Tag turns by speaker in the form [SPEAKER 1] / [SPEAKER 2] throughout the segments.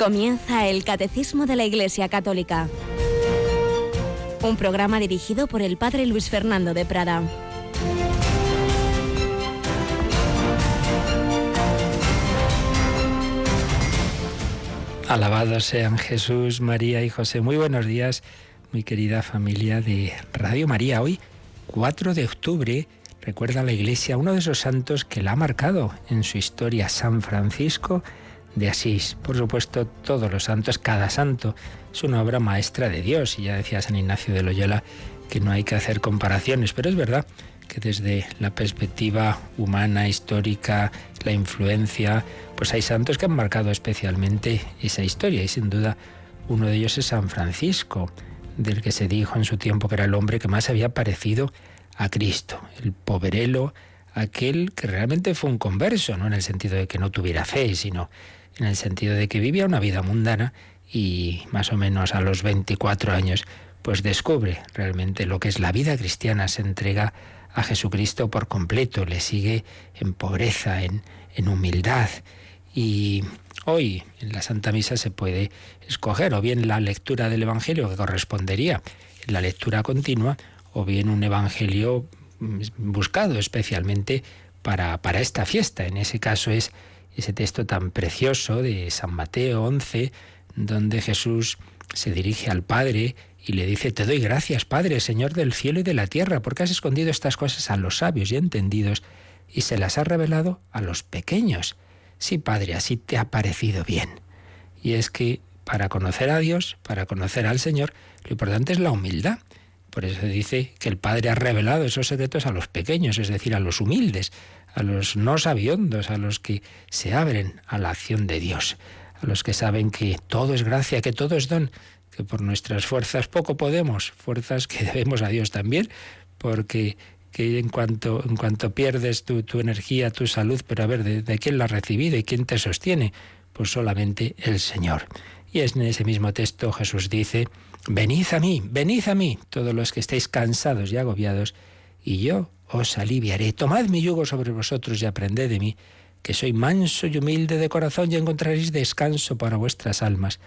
[SPEAKER 1] Comienza el Catecismo de la Iglesia Católica. Un programa dirigido por el Padre Luis Fernando de Prada.
[SPEAKER 2] Alabados sean Jesús, María y José. Muy buenos días, mi querida familia de Radio María. Hoy, 4 de octubre, recuerda la Iglesia uno de esos santos que la ha marcado en su historia, San Francisco de Asís. Por supuesto, todos los santos, cada santo es una obra maestra de Dios. Y ya decía San Ignacio de Loyola que no hay que hacer comparaciones, pero es verdad que desde la perspectiva humana, histórica, la influencia, pues hay santos que han marcado especialmente esa historia y sin duda uno de ellos es San Francisco, del que se dijo en su tiempo que era el hombre que más había parecido a Cristo, el poverelo, aquel que realmente fue un converso, no en el sentido de que no tuviera fe, sino en el sentido de que vivía una vida mundana y más o menos a los 24 años pues descubre realmente lo que es la vida cristiana, se entrega a Jesucristo por completo, le sigue en pobreza, en, en humildad. Y hoy en la Santa Misa se puede escoger o bien la lectura del Evangelio que correspondería la lectura continua, o bien un Evangelio mm, buscado especialmente para, para esta fiesta. En ese caso es ese texto tan precioso de San Mateo 11, donde Jesús se dirige al Padre y le dice, te doy gracias, Padre, Señor del cielo y de la tierra, porque has escondido estas cosas a los sabios y entendidos y se las has revelado a los pequeños. Sí, Padre, así te ha parecido bien. Y es que para conocer a Dios, para conocer al Señor, lo importante es la humildad. Por eso dice que el Padre ha revelado esos secretos a los pequeños, es decir, a los humildes, a los no sabiondos, a los que se abren a la acción de Dios, a los que saben que todo es gracia, que todo es don, que por nuestras fuerzas poco podemos, fuerzas que debemos a Dios también, porque que en cuanto, en cuanto pierdes tu, tu energía, tu salud, pero a ver, ¿de, ¿de quién la has recibido y quién te sostiene? Pues solamente el Señor. Y es en ese mismo texto Jesús dice, venid a mí, venid a mí, todos los que estáis cansados y agobiados, y yo os aliviaré. Tomad mi yugo sobre vosotros y aprended de mí, que soy manso y humilde de corazón y encontraréis descanso para vuestras almas,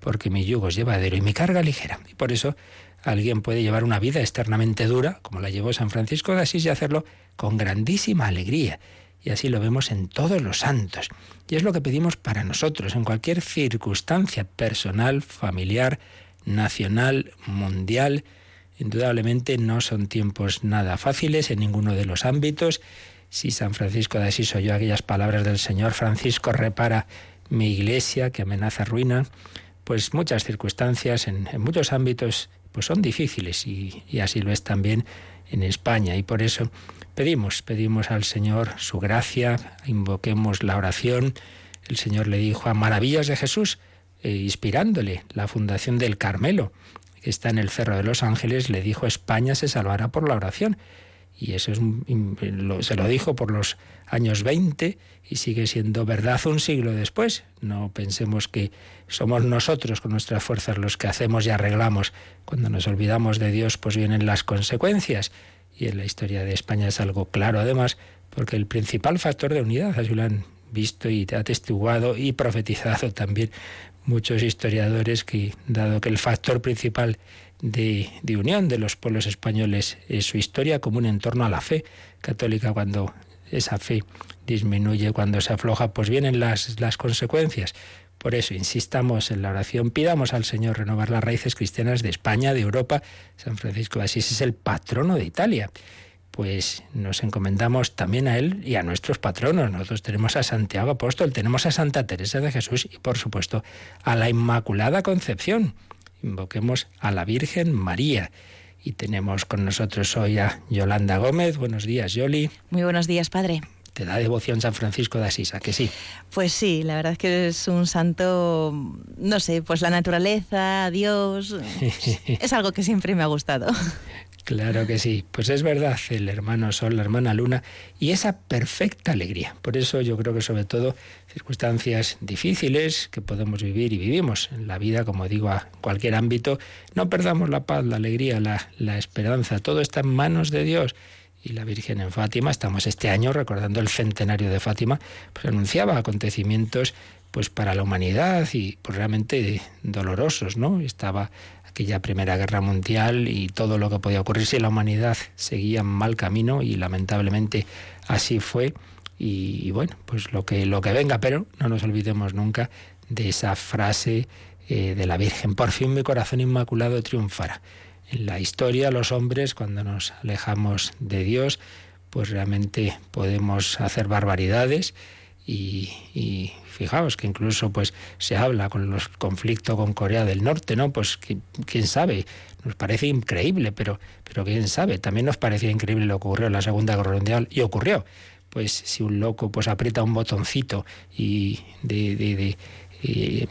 [SPEAKER 2] porque mi yugo es llevadero y mi carga ligera. Y por eso alguien puede llevar una vida externamente dura, como la llevó San Francisco de Asís, y hacerlo con grandísima alegría. Y así lo vemos en todos los santos. Y es lo que pedimos para nosotros, en cualquier circunstancia personal, familiar, nacional, mundial, Indudablemente no son tiempos nada fáciles en ninguno de los ámbitos. Si San Francisco de Asís oyó aquellas palabras del Señor Francisco, repara mi iglesia que amenaza ruina, pues muchas circunstancias en, muchos ámbitos pues son difíciles y, y así lo es también en España. Y por eso pedimos, pedimos al Señor su gracia, invoquemos la oración. El Señor le dijo a maravillas de Jesús, eh, inspirándole la fundación del Carmelo que está en el Cerro de los Ángeles, le dijo España se salvará por la oración. Y eso es, se lo dijo por los años 20 y sigue siendo verdad un siglo después. No pensemos que somos nosotros con nuestras fuerzas los que hacemos y arreglamos. Cuando nos olvidamos de Dios, pues vienen las consecuencias. Y en la historia de España es algo claro, además, porque el principal factor de unidad, así lo han visto y atestiguado y profetizado también muchos historiadores que, dado que el factor principal de, de, unión de los pueblos españoles es su historia común en torno a la fe católica, cuando esa fe disminuye, cuando se afloja, pues vienen las, las consecuencias. Por eso insistamos en la oración, pidamos al Señor renovar las raíces cristianas de España, de Europa. San Francisco de Asís es el patrono de Italia pues nos encomendamos también a Él y a nuestros patronos. Nosotros tenemos a Santiago Apóstol, tenemos a Santa Teresa de Jesús y por supuesto a la Inmaculada Concepción. Invoquemos a la Virgen María. Y tenemos con nosotros hoy a Yolanda Gómez. Buenos días, Yoli.
[SPEAKER 3] Muy buenos días, padre.
[SPEAKER 2] ¿Te da devoción San Francisco de Asís? ¿A que sí?
[SPEAKER 3] Pues sí, la verdad es que es un santo, no sé, pues la naturaleza, Dios, es algo que siempre me ha gustado.
[SPEAKER 2] Claro que sí, pues es verdad, el hermano Sol, la hermana Luna, y esa perfecta alegría. Por eso yo creo que sobre todo circunstancias difíciles que podemos vivir y vivimos en la vida, como digo, a cualquier ámbito, no perdamos la paz, la alegría, la, la esperanza, todo está en manos de Dios y la Virgen en Fátima. Estamos este año recordando el centenario de Fátima, pues anunciaba acontecimientos pues para la humanidad y pues realmente dolorosos, ¿no? Estaba aquella Primera Guerra Mundial y todo lo que podía ocurrir si la humanidad seguía mal camino y lamentablemente así fue. Y, bueno, pues lo que, lo que venga, pero no nos olvidemos nunca de esa frase eh, de la Virgen, por fin mi corazón inmaculado triunfará. En la historia los hombres, cuando nos alejamos de Dios, pues realmente podemos hacer barbaridades y, fijaos que incluso pues se habla con los conflictos con Corea del Norte, ¿no? Pues quién sabe, nos parece increíble, pero, pero quién sabe, también nos parecía increíble lo que ocurrió en la Segunda Guerra Mundial y ocurrió. Pues si un loco pues aprieta un botoncito y de,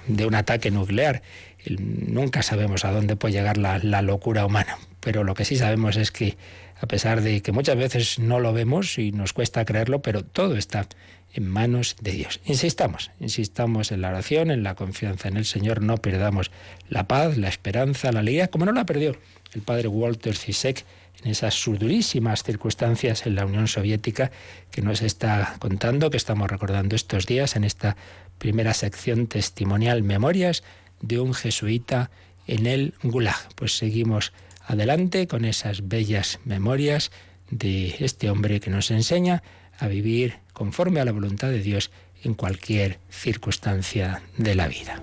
[SPEAKER 2] de un ataque nuclear, nunca sabemos a dónde puede llegar la locura humana, pero lo que sí sabemos es que a pesar de que muchas veces no lo vemos y nos cuesta creerlo, pero todo está en manos de Dios. Insistamos, insistamos en la oración, en la confianza en el Señor, no perdamos la paz, la esperanza, la alegría, como no la perdió el padre Walter Zizek en esas durísimas circunstancias en la Unión Soviética que nos está contando, que estamos recordando estos días en esta primera sección testimonial Memorias de un jesuita en el Gulag. Pues seguimos adelante con esas bellas memorias de este hombre que nos enseña a vivir conforme a la voluntad de Dios en cualquier circunstancia de la vida.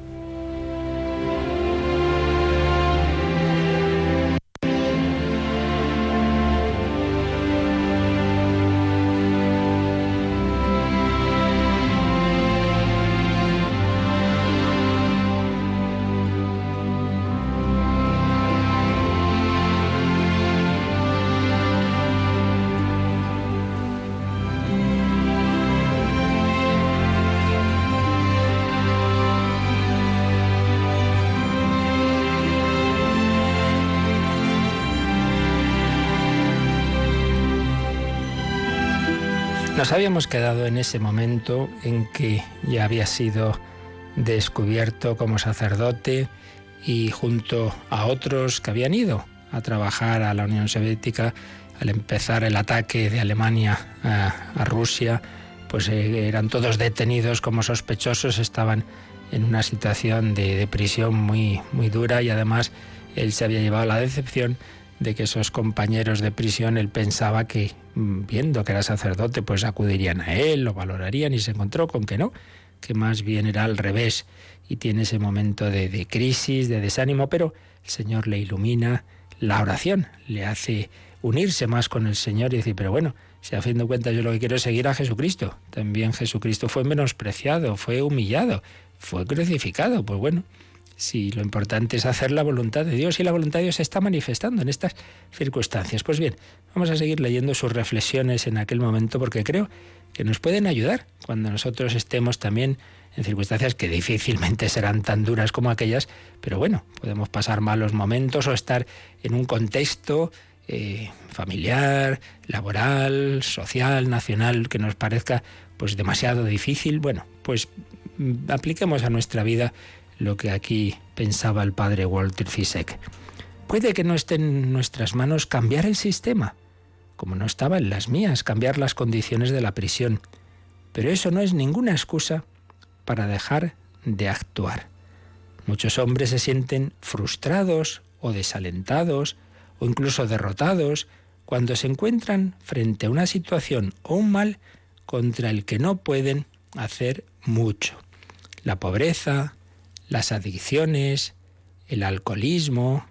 [SPEAKER 2] Nos habíamos quedado en ese momento en que ya había sido descubierto como sacerdote y junto a otros que habían ido a trabajar a la Unión Soviética al empezar el ataque de Alemania a, Rusia, pues eh, eran todos detenidos como sospechosos, estaban en una situación de, de prisión muy, muy dura y además él se había llevado la decepción de que esos compañeros de prisión él pensaba que, mm, viendo que era sacerdote, pues acudirían a él, lo valorarían y se encontró con que no, que más bien era al revés. Y tiene ese momento de, de crisis, de desánimo, pero el Señor le ilumina la oración, le hace unirse más con el Señor y decir, pero bueno, si a fin de cuentas yo lo que quiero es seguir a Jesucristo, también Jesucristo fue menospreciado, fue humillado, fue crucificado, pues bueno, si lo importante es hacer la voluntad de Dios y la voluntad de Dios se está manifestando en estas circunstancias. Pues bien, vamos a seguir leyendo sus reflexiones en aquel momento porque creo que nos pueden ayudar cuando nosotros estemos también en circunstancias que difícilmente serán tan duras como aquellas, pero bueno, podemos pasar malos momentos o estar en un contexto eh, familiar, laboral, social, nacional, que nos parezca pues demasiado difícil. Bueno, pues mm, apliquemos a nuestra vida lo que aquí pensaba el padre Walter Zizek. Puede que no esté en nuestras manos cambiar el sistema, como no estaba en las mías, cambiar las condiciones de la prisión, pero eso no es ninguna excusa para dejar de actuar. Muchos hombres se sienten frustrados o desalentados o incluso derrotados cuando se encuentran frente a una situación o un mal contra el que no pueden hacer mucho. La pobreza, las adicciones, el alcoholismo,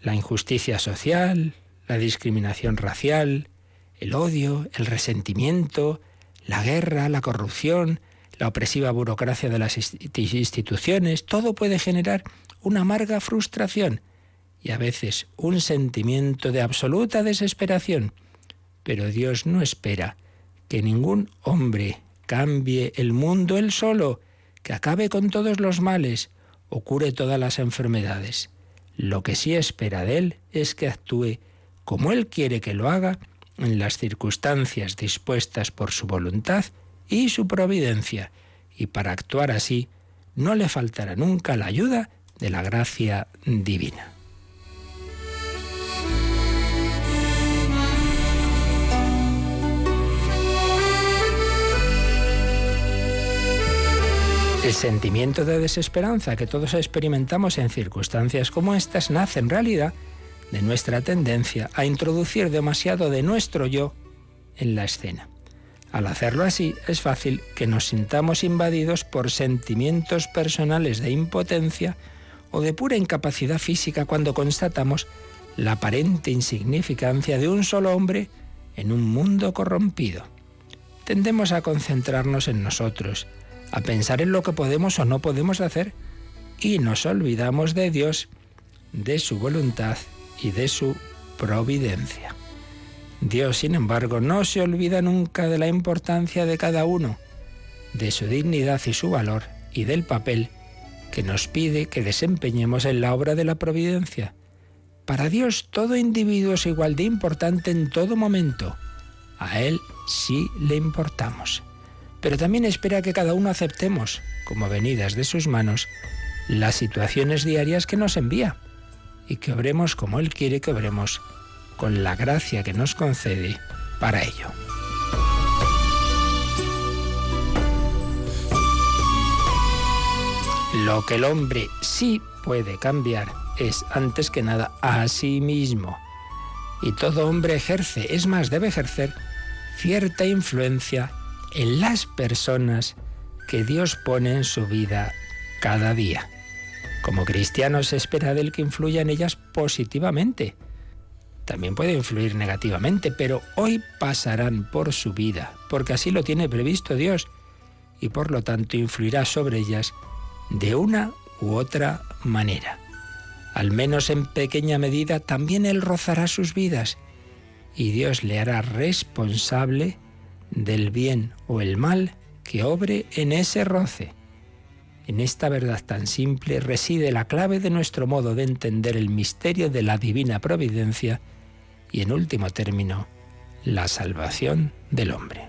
[SPEAKER 2] la injusticia social, la discriminación racial, el odio, el resentimiento, la guerra, la corrupción, la opresiva burocracia de las instituciones, todo puede generar una amarga frustración y a veces un sentimiento de absoluta desesperación. Pero Dios no espera que ningún hombre cambie el mundo él solo, que acabe con todos los males o cure todas las enfermedades. Lo que sí espera de Él es que actúe como Él quiere que lo haga en las circunstancias dispuestas por su voluntad y su providencia, y para actuar así no le faltará nunca la ayuda de la gracia divina. El sentimiento de desesperanza que todos experimentamos en circunstancias como estas nace en realidad de nuestra tendencia a introducir demasiado de nuestro yo en la escena. Al hacerlo así, es fácil que nos sintamos invadidos por sentimientos personales de impotencia o de pura incapacidad física cuando constatamos la aparente insignificancia de un solo hombre en un mundo corrompido. Tendemos a concentrarnos en nosotros, a pensar en lo que podemos o no podemos hacer y nos olvidamos de Dios, de su voluntad y de su providencia. Dios, sin embargo, no se olvida nunca de la importancia de cada uno, de su dignidad y su valor y del papel que nos pide que desempeñemos en la obra de la providencia. Para Dios todo individuo es igual de importante en todo momento. A Él sí le importamos. Pero también espera que cada uno aceptemos, como venidas de sus manos, las situaciones diarias que nos envía y que obremos como Él quiere que obremos, con la gracia que nos concede para ello. Lo que el hombre sí puede cambiar es, antes que nada, a sí mismo. Y todo hombre ejerce, es más, debe ejercer cierta influencia en las personas que Dios pone en su vida cada día. Como cristiano se espera del que influya en ellas positivamente. También puede influir negativamente, pero hoy pasarán por su vida, porque así lo tiene previsto Dios, y por lo tanto influirá sobre ellas de una u otra manera. Al menos en pequeña medida también Él rozará sus vidas, y Dios le hará responsable del bien o el mal que obre en ese roce. En esta verdad tan simple reside la clave de nuestro modo de entender el misterio de la divina providencia y, en último término, la salvación del hombre.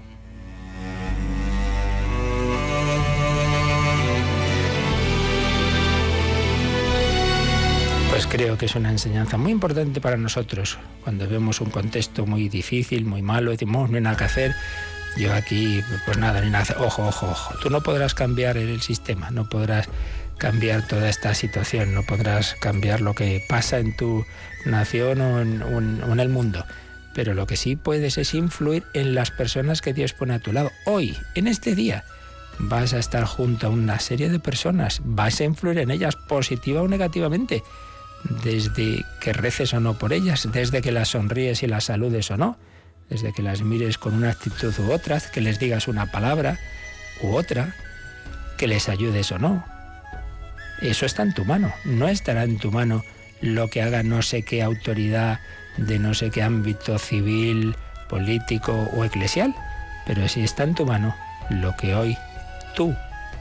[SPEAKER 2] Pues creo que es una enseñanza muy importante para nosotros. Cuando vemos un contexto muy difícil, muy malo, decimos, no hay nada que hacer, yo aquí, pues nada, ni nada. Ojo, ojo, ojo. Tú no podrás cambiar el sistema, no podrás cambiar toda esta situación, no podrás cambiar lo que pasa en tu nación o en, el mundo. Pero lo que sí puedes es influir en las personas que Dios pone a tu lado. Hoy, en este día, vas a estar junto a una serie de personas, vas a influir en ellas positiva o negativamente, desde que reces o no por ellas, desde que las sonríes y las saludes o no desde que las mires con una actitud u otra, que les digas una palabra u otra, que les ayudes o no. Eso está en tu mano, no estará en tu mano lo que haga no sé qué autoridad de no sé qué ámbito civil, político o eclesial, pero sí está en tu mano lo que hoy tú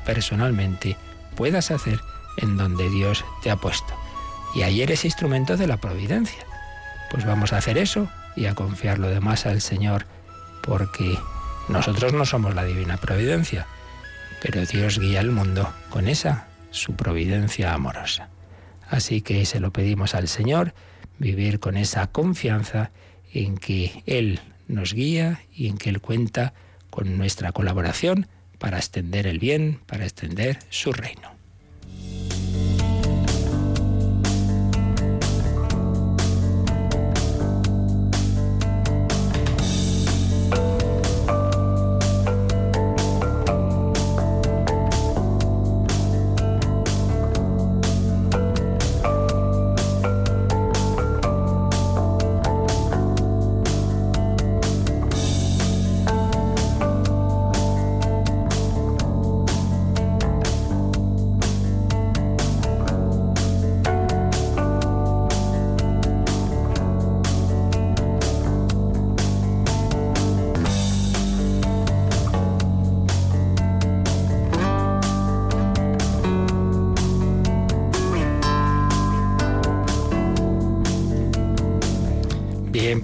[SPEAKER 2] personalmente puedas hacer en donde Dios te ha puesto. Y ahí eres instrumento de la providencia. Pues vamos a hacer eso y a confiar lo demás al Señor, porque nosotros no somos la divina providencia, pero Dios guía el mundo con esa su providencia amorosa. Así que se lo pedimos al Señor, vivir con esa confianza en que Él nos guía y en que Él cuenta con nuestra colaboración para extender el bien, para extender su reino.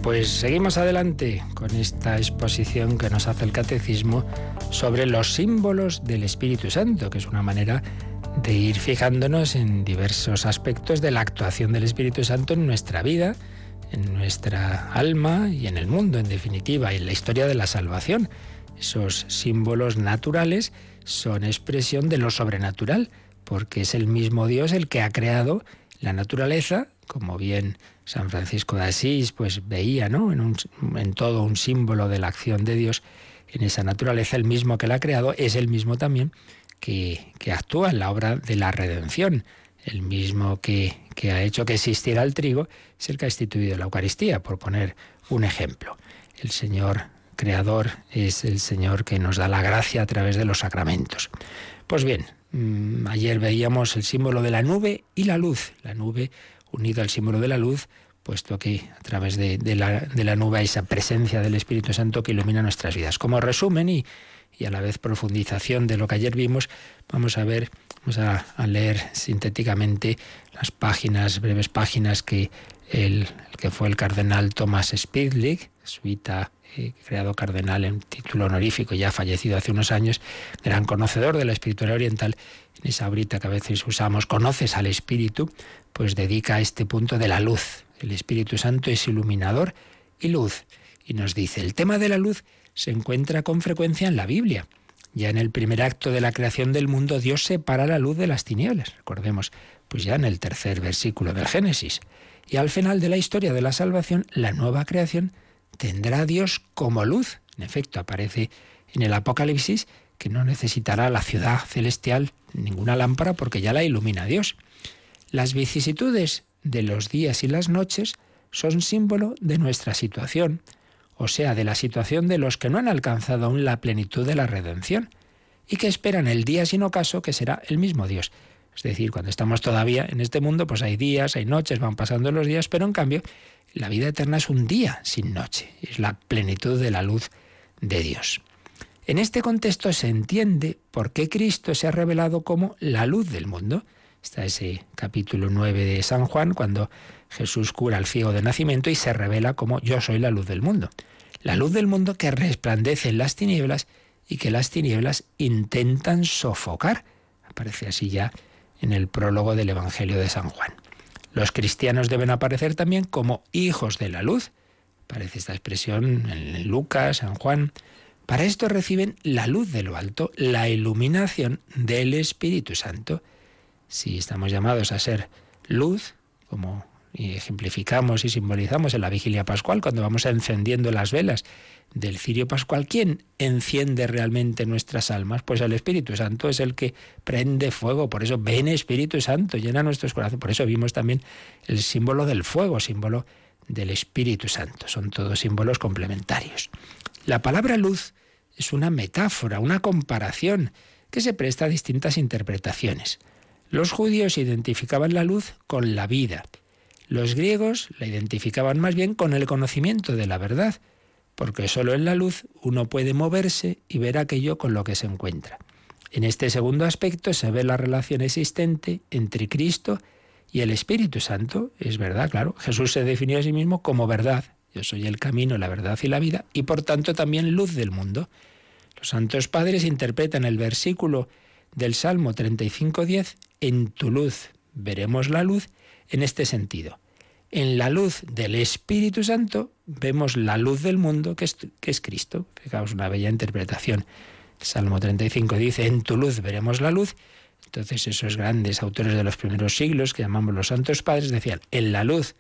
[SPEAKER 2] Pues seguimos adelante con esta exposición que nos hace el Catecismo sobre los símbolos del Espíritu Santo, que es una manera de ir fijándonos en diversos aspectos de la actuación del Espíritu Santo en nuestra vida, en nuestra alma y en el mundo, en definitiva, y en la historia de la salvación. Esos símbolos naturales son expresión de lo sobrenatural, porque es el mismo Dios el que ha creado la naturaleza, como bien San Francisco de Asís pues veía, ¿no? En, en todo un símbolo de la acción de Dios en esa naturaleza, el mismo que la ha creado es el mismo también que, que actúa en la obra de la redención. El mismo que, que ha hecho que existiera el trigo es el que ha instituido la Eucaristía, por poner un ejemplo. El Señor creador es el Señor que nos da la gracia a través de los sacramentos. Pues bien, ayer veíamos el símbolo de la nube y la luz. La nube unida al símbolo de la luz, puesto que a través de, la, nube hay esa presencia del Espíritu Santo que ilumina nuestras vidas. Como resumen y, a la vez profundización de lo que ayer vimos, vamos a ver, vamos a, leer sintéticamente las páginas, breves páginas que el, que fue el cardenal Thomas Spidlick, suita eh, creado cardenal en título honorífico, ya fallecido hace unos años, gran conocedor de la espiritualidad oriental, en esa brita que a veces usamos, conoces al Espíritu, pues dedica a este punto de la luz. El Espíritu Santo es iluminador y luz. Y nos dice, el tema de la luz se encuentra con frecuencia en la Biblia. Ya en el primer acto de la creación del mundo, Dios separa la luz de las tinieblas. Recordemos, pues ya en el tercer versículo del Génesis. Y al final de la historia de la salvación, la nueva creación tendrá Dios como luz. En efecto, aparece en el Apocalipsis que no necesitará la ciudad celestial ninguna lámpara porque ya la ilumina Dios. Las vicisitudes de los días y las noches son símbolo de nuestra situación o sea, de la situación de los que no han alcanzado aún la plenitud de la redención y que esperan el día sin ocaso que será el mismo Dios. Es decir, cuando estamos todavía en este mundo, pues hay días, hay noches, van pasando los días, pero en cambio la vida eterna es un día sin noche, es la plenitud de la luz de Dios. En este contexto se entiende por qué Cristo se ha revelado como la luz del mundo. Está ese capítulo 9 de San Juan, cuando Jesús cura al ciego de nacimiento y se revela como yo soy la luz del mundo la luz del mundo que resplandece en las tinieblas y que las tinieblas intentan sofocar. Aparece así ya en el prólogo del Evangelio de San Juan. Los cristianos deben aparecer también como hijos de la luz. Aparece esta expresión en Lucas, San Juan. Para esto reciben la luz de lo alto, la iluminación del Espíritu Santo. Si estamos llamados a ser luz, como y ejemplificamos y simbolizamos en la vigilia pascual, cuando vamos encendiendo las velas del cirio pascual, ¿quién enciende realmente nuestras almas? Pues el Espíritu Santo es el que prende fuego, por eso ven Espíritu Santo, llena nuestros corazones, por eso vimos también el símbolo del fuego, símbolo del Espíritu Santo, son todos símbolos complementarios. La palabra luz es una metáfora, una comparación que se presta a distintas interpretaciones. Los judíos identificaban la luz con la vida, los griegos la identificaban más bien con el conocimiento de la verdad, porque solo en la luz uno puede moverse y ver aquello con lo que se encuentra. En este segundo aspecto se ve la relación existente entre Cristo y el Espíritu Santo. Es verdad, claro. Jesús se definió a sí mismo como verdad. Yo soy el camino, la verdad y la vida, y por tanto también luz del mundo. Los santos padres interpretan el versículo del Salmo 35.10, en tu luz veremos la luz, en este sentido. En la luz del Espíritu Santo vemos la luz del mundo que es, que es Cristo. Fijaos, una bella interpretación. Salmo 35 dice, en tu luz veremos la luz. Entonces esos grandes autores de los primeros siglos, que llamamos los santos padres, decían, en la luz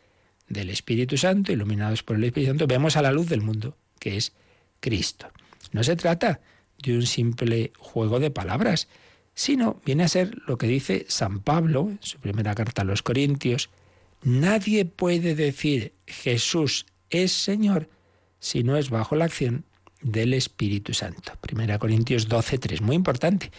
[SPEAKER 2] del Espíritu Santo, iluminados por el Espíritu Santo, vemos a la luz del mundo, que es Cristo. No se trata de un simple juego de palabras, sino viene a ser lo que dice San Pablo en su primera carta a los Corintios, Nadie puede decir Jesús es Señor si no es bajo la acción del Espíritu Santo. Primera Corintios 12, 3. Muy importante.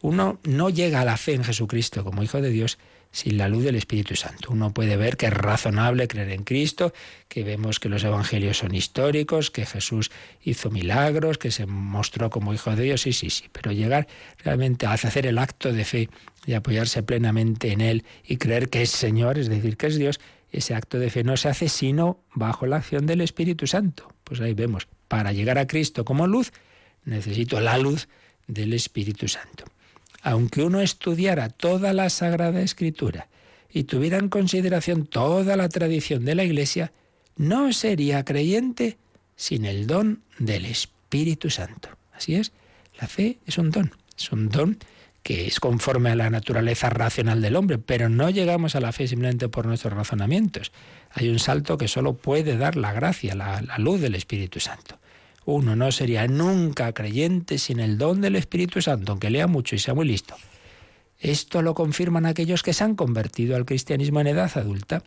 [SPEAKER 2] Uno no llega a la fe en Jesucristo como Hijo de Dios sin la luz del Espíritu Santo. Uno puede ver que es razonable creer en Cristo, que vemos que los evangelios son históricos, que Jesús hizo milagros, que se mostró como Hijo de Dios, sí, sí, sí, pero llegar realmente a hacer el acto de fe y apoyarse plenamente en Él y creer que es Señor, es decir, que es Dios, ese acto de fe no se hace sino bajo la acción del Espíritu Santo. Pues ahí vemos, para llegar a Cristo como luz, necesito la luz del Espíritu Santo aunque uno estudiara toda la Sagrada Escritura y tuviera en consideración toda la tradición de la Iglesia, no sería creyente sin el don del Espíritu Santo. Así es, la fe es un don. Es un don que es conforme a la naturaleza racional del hombre, pero no llegamos a la fe simplemente por nuestros razonamientos. Hay un salto que solo puede dar la gracia, la, la luz del Espíritu Santo. Uno no sería nunca creyente sin el don del Espíritu Santo, aunque lea mucho y sea muy listo. Esto lo confirman aquellos que se han convertido al cristianismo en edad adulta.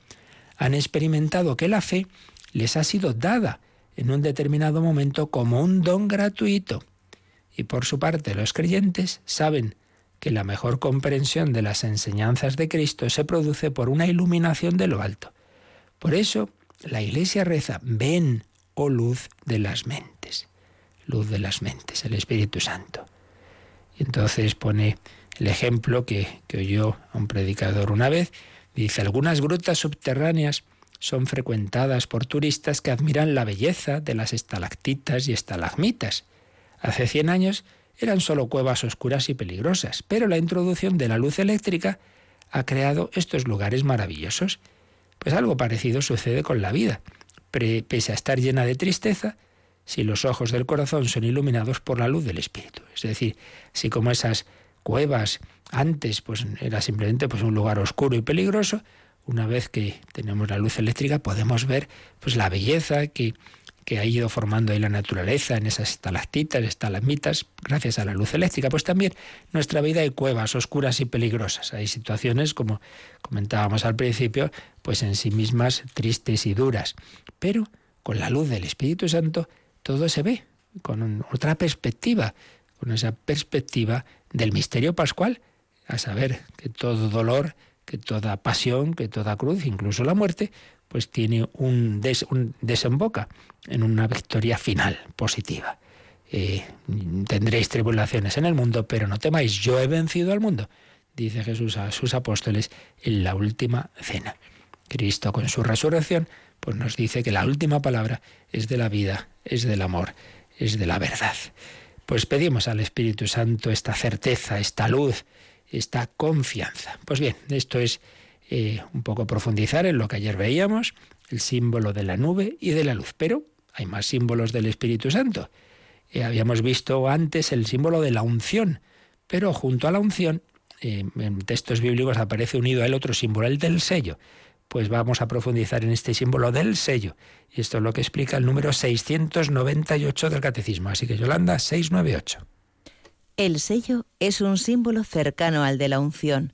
[SPEAKER 2] Han experimentado que la fe les ha sido dada en un determinado momento como un don gratuito. Y por su parte los creyentes saben que la mejor comprensión de las enseñanzas de Cristo se produce por una iluminación de lo alto. Por eso la Iglesia reza, ven, oh luz de las mentes, luz de las mentes, el Espíritu Santo. Y entonces pone el ejemplo que, que oyó un predicador una vez, dice, algunas grutas subterráneas son frecuentadas por turistas que admiran la belleza de las estalactitas y estalagmitas. Hace 100 años eran solo cuevas oscuras y peligrosas, pero la introducción de la luz eléctrica ha creado estos lugares maravillosos. Pues algo parecido sucede con la vida. Pese a estar llena de tristeza, si los ojos del corazón son iluminados por la luz del Espíritu. Es decir, si como esas cuevas antes pues era simplemente pues un lugar oscuro y peligroso, una vez que tenemos la luz eléctrica podemos ver pues la belleza que que ha ido formando ahí la naturaleza en esas estalactitas, estalagmitas, gracias a la luz eléctrica. Pues también nuestra vida hay cuevas oscuras y peligrosas. Hay situaciones, como comentábamos al principio, pues en sí mismas tristes y duras. Pero con la luz del Espíritu Santo todo se ve con otra perspectiva, con esa perspectiva del misterio pascual, a saber que todo dolor, que toda pasión, que toda cruz, incluso la muerte, pues tiene un, desemboca en una victoria final positiva. Eh, tendréis tribulaciones en el mundo, pero no temáis, yo he vencido al mundo, dice Jesús a sus apóstoles en la última cena. Cristo con su resurrección, pues nos dice que la última palabra es de la vida, es del amor, es de la verdad. Pues pedimos al Espíritu Santo esta certeza, esta luz, esta confianza. Pues bien, esto es eh, un poco profundizar en lo que ayer veíamos, el símbolo de la nube y de la luz. Pero hay más símbolos del Espíritu Santo. Eh, habíamos visto antes el símbolo de la unción, pero junto a la unción, eh, en textos bíblicos aparece unido el otro símbolo, el del sello. Pues vamos a profundizar en este símbolo del sello. Y esto es lo que explica el número 698 del Catecismo. Así que Yolanda, 698.
[SPEAKER 3] El sello es un símbolo cercano al de la unción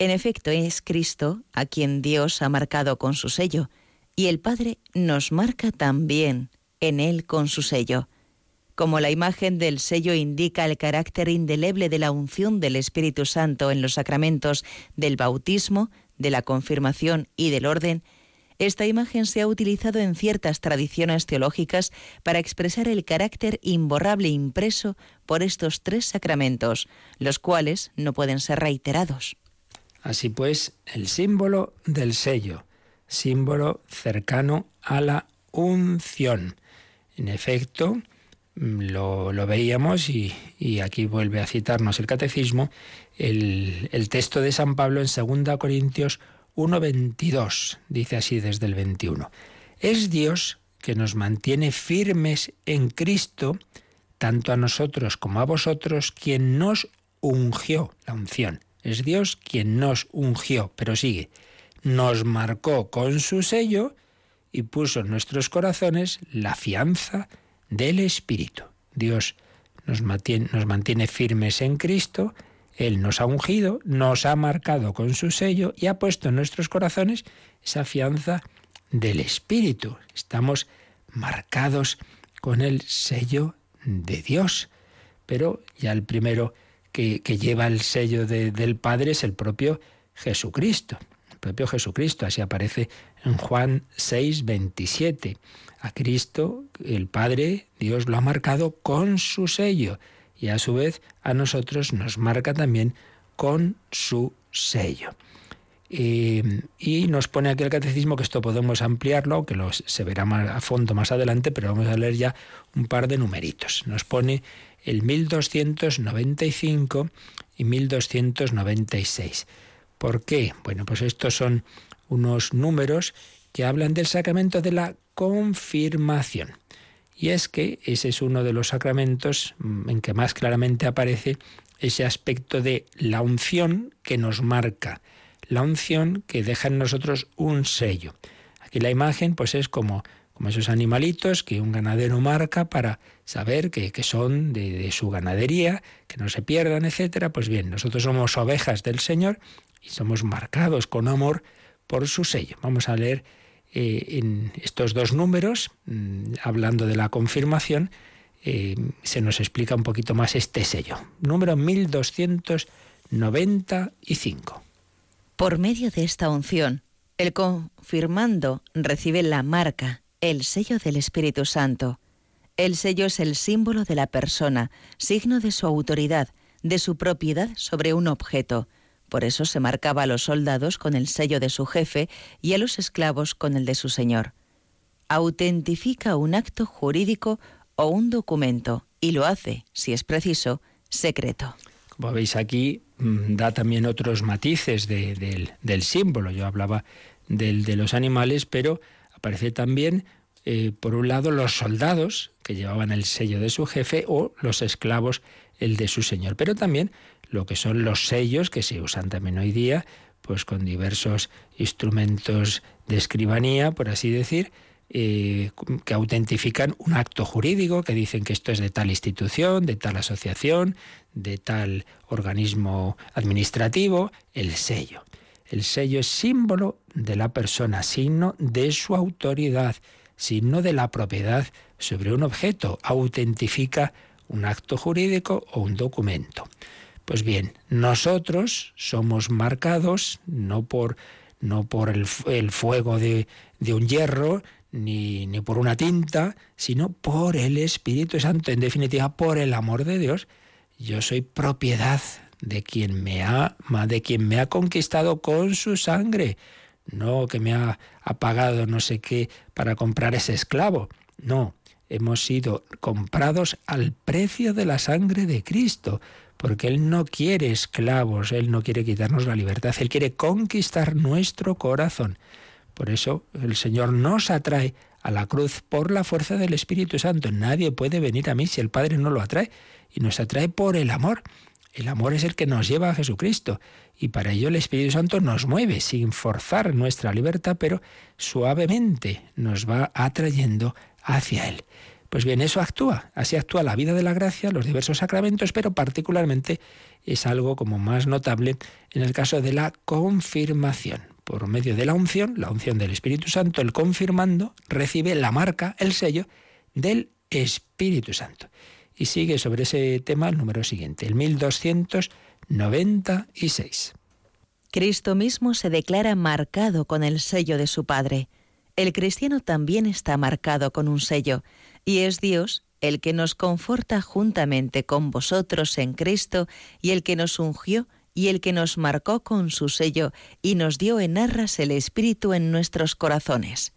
[SPEAKER 3] en efecto, es Cristo a quien Dios ha marcado con su sello, y el Padre nos marca también en Él con su sello. Como la imagen del sello indica el carácter indeleble de la unción del Espíritu Santo en los sacramentos del bautismo, de la confirmación y del orden, esta imagen se ha utilizado en ciertas tradiciones teológicas para expresar el carácter imborrable impreso por estos tres sacramentos, los cuales no pueden ser reiterados.
[SPEAKER 2] Así pues, el símbolo del sello, símbolo cercano a la unción. En efecto, mm, lo, veíamos y, aquí vuelve a citarnos el catecismo, el, el texto de San Pablo en 2 Corintios 1.22, dice así desde el 21. Es Dios que nos mantiene firmes en Cristo, tanto a nosotros como a vosotros, quien nos ungió, la unción es Dios quien nos ungió, pero sigue, nos marcó con su sello y puso en nuestros corazones la fianza del Espíritu. Dios nos mantiene, firmes en Cristo, Él nos ha ungido, nos ha marcado con su sello y ha puesto en nuestros corazones esa fianza del Espíritu. Estamos marcados con el sello de Dios. Pero ya el primero que, lleva el sello del Padre es el propio Jesucristo. Propio Jesucristo, así aparece en Juan 6, 27. A Cristo, el Padre, Dios lo ha marcado con su sello y a su vez a nosotros nos marca también con su sello. Y, y, nos pone aquí el catecismo que esto podemos ampliarlo, que lo, se verá a fondo más adelante, pero vamos a leer ya un par de numeritos. Nos pone el 1295 y 1296. ¿Por qué? Bueno, pues estos son unos números que hablan del sacramento de la confirmación. Y es que ese es uno de los sacramentos mm, en que más claramente aparece ese aspecto de la unción que nos marca, la unción que deja en nosotros un sello. Aquí la imagen pues es como, como esos animalitos que un ganadero marca para saber que, son de, de, su ganadería, que no se pierdan, etcétera. Pues bien, nosotros somos ovejas del Señor y somos marcados con amor por su sello. Vamos a leer eh, en estos dos números, mm, hablando de la confirmación, eh, se nos explica un poquito más este sello. Número 1295.
[SPEAKER 3] Por medio de esta unción, el confirmando recibe la marca, el sello del Espíritu Santo. El sello es el símbolo de la persona, signo de su autoridad, de su propiedad sobre un objeto, por eso se marcaba a los soldados con el sello de su jefe y a los esclavos con el de su señor. Autentifica un acto jurídico o un documento y lo hace, si es preciso, secreto.
[SPEAKER 2] Como veis aquí, mm, da también otros matices del, símbolo. Yo hablaba del de los animales, pero aparece también, eh, por un lado, los soldados que llevaban el sello de su jefe o los esclavos el de su señor. Pero también lo que son los sellos que se usan también hoy día, pues con diversos instrumentos de escribanía, por así decir, eh, que autentifican un acto jurídico, que dicen que esto es de tal institución, de tal asociación, de tal organismo administrativo, el sello. El sello es símbolo de la persona, signo de su autoridad, signo de la propiedad sobre un objeto, autentifica un acto jurídico o un documento. Pues bien, nosotros somos marcados no por, no por el, fuego de, un hierro, ni, ni, por una tinta, sino por el Espíritu Santo, en definitiva, por el amor de Dios. Yo soy propiedad de quien me ha, de quien me ha conquistado con su sangre, no que me ha, ha pagado no sé qué para comprar ese esclavo. No, hemos sido comprados al precio de la sangre de Cristo porque Él no quiere esclavos, Él no quiere quitarnos la libertad, Él quiere conquistar nuestro corazón. Por eso el Señor nos atrae a la cruz por la fuerza del Espíritu Santo. Nadie puede venir a mí si el Padre no lo atrae y nos atrae por el amor. El amor es el que nos lleva a Jesucristo y para ello el Espíritu Santo nos mueve sin forzar nuestra libertad, pero suavemente nos va atrayendo hacia Él. Pues bien, eso actúa, así actúa la vida de la gracia, los diversos sacramentos, pero particularmente es algo como más notable en el caso de la confirmación. Por medio de la unción, la unción del Espíritu Santo, el confirmando recibe la marca, el sello del Espíritu Santo. Y sigue sobre ese tema el número siguiente, el 1296.
[SPEAKER 3] Cristo mismo se declara marcado con el sello de su Padre. El cristiano también está marcado con un sello, y es Dios el que nos conforta juntamente con vosotros en Cristo y el que nos ungió y el que nos marcó con su sello y nos dio en arras el Espíritu en nuestros corazones.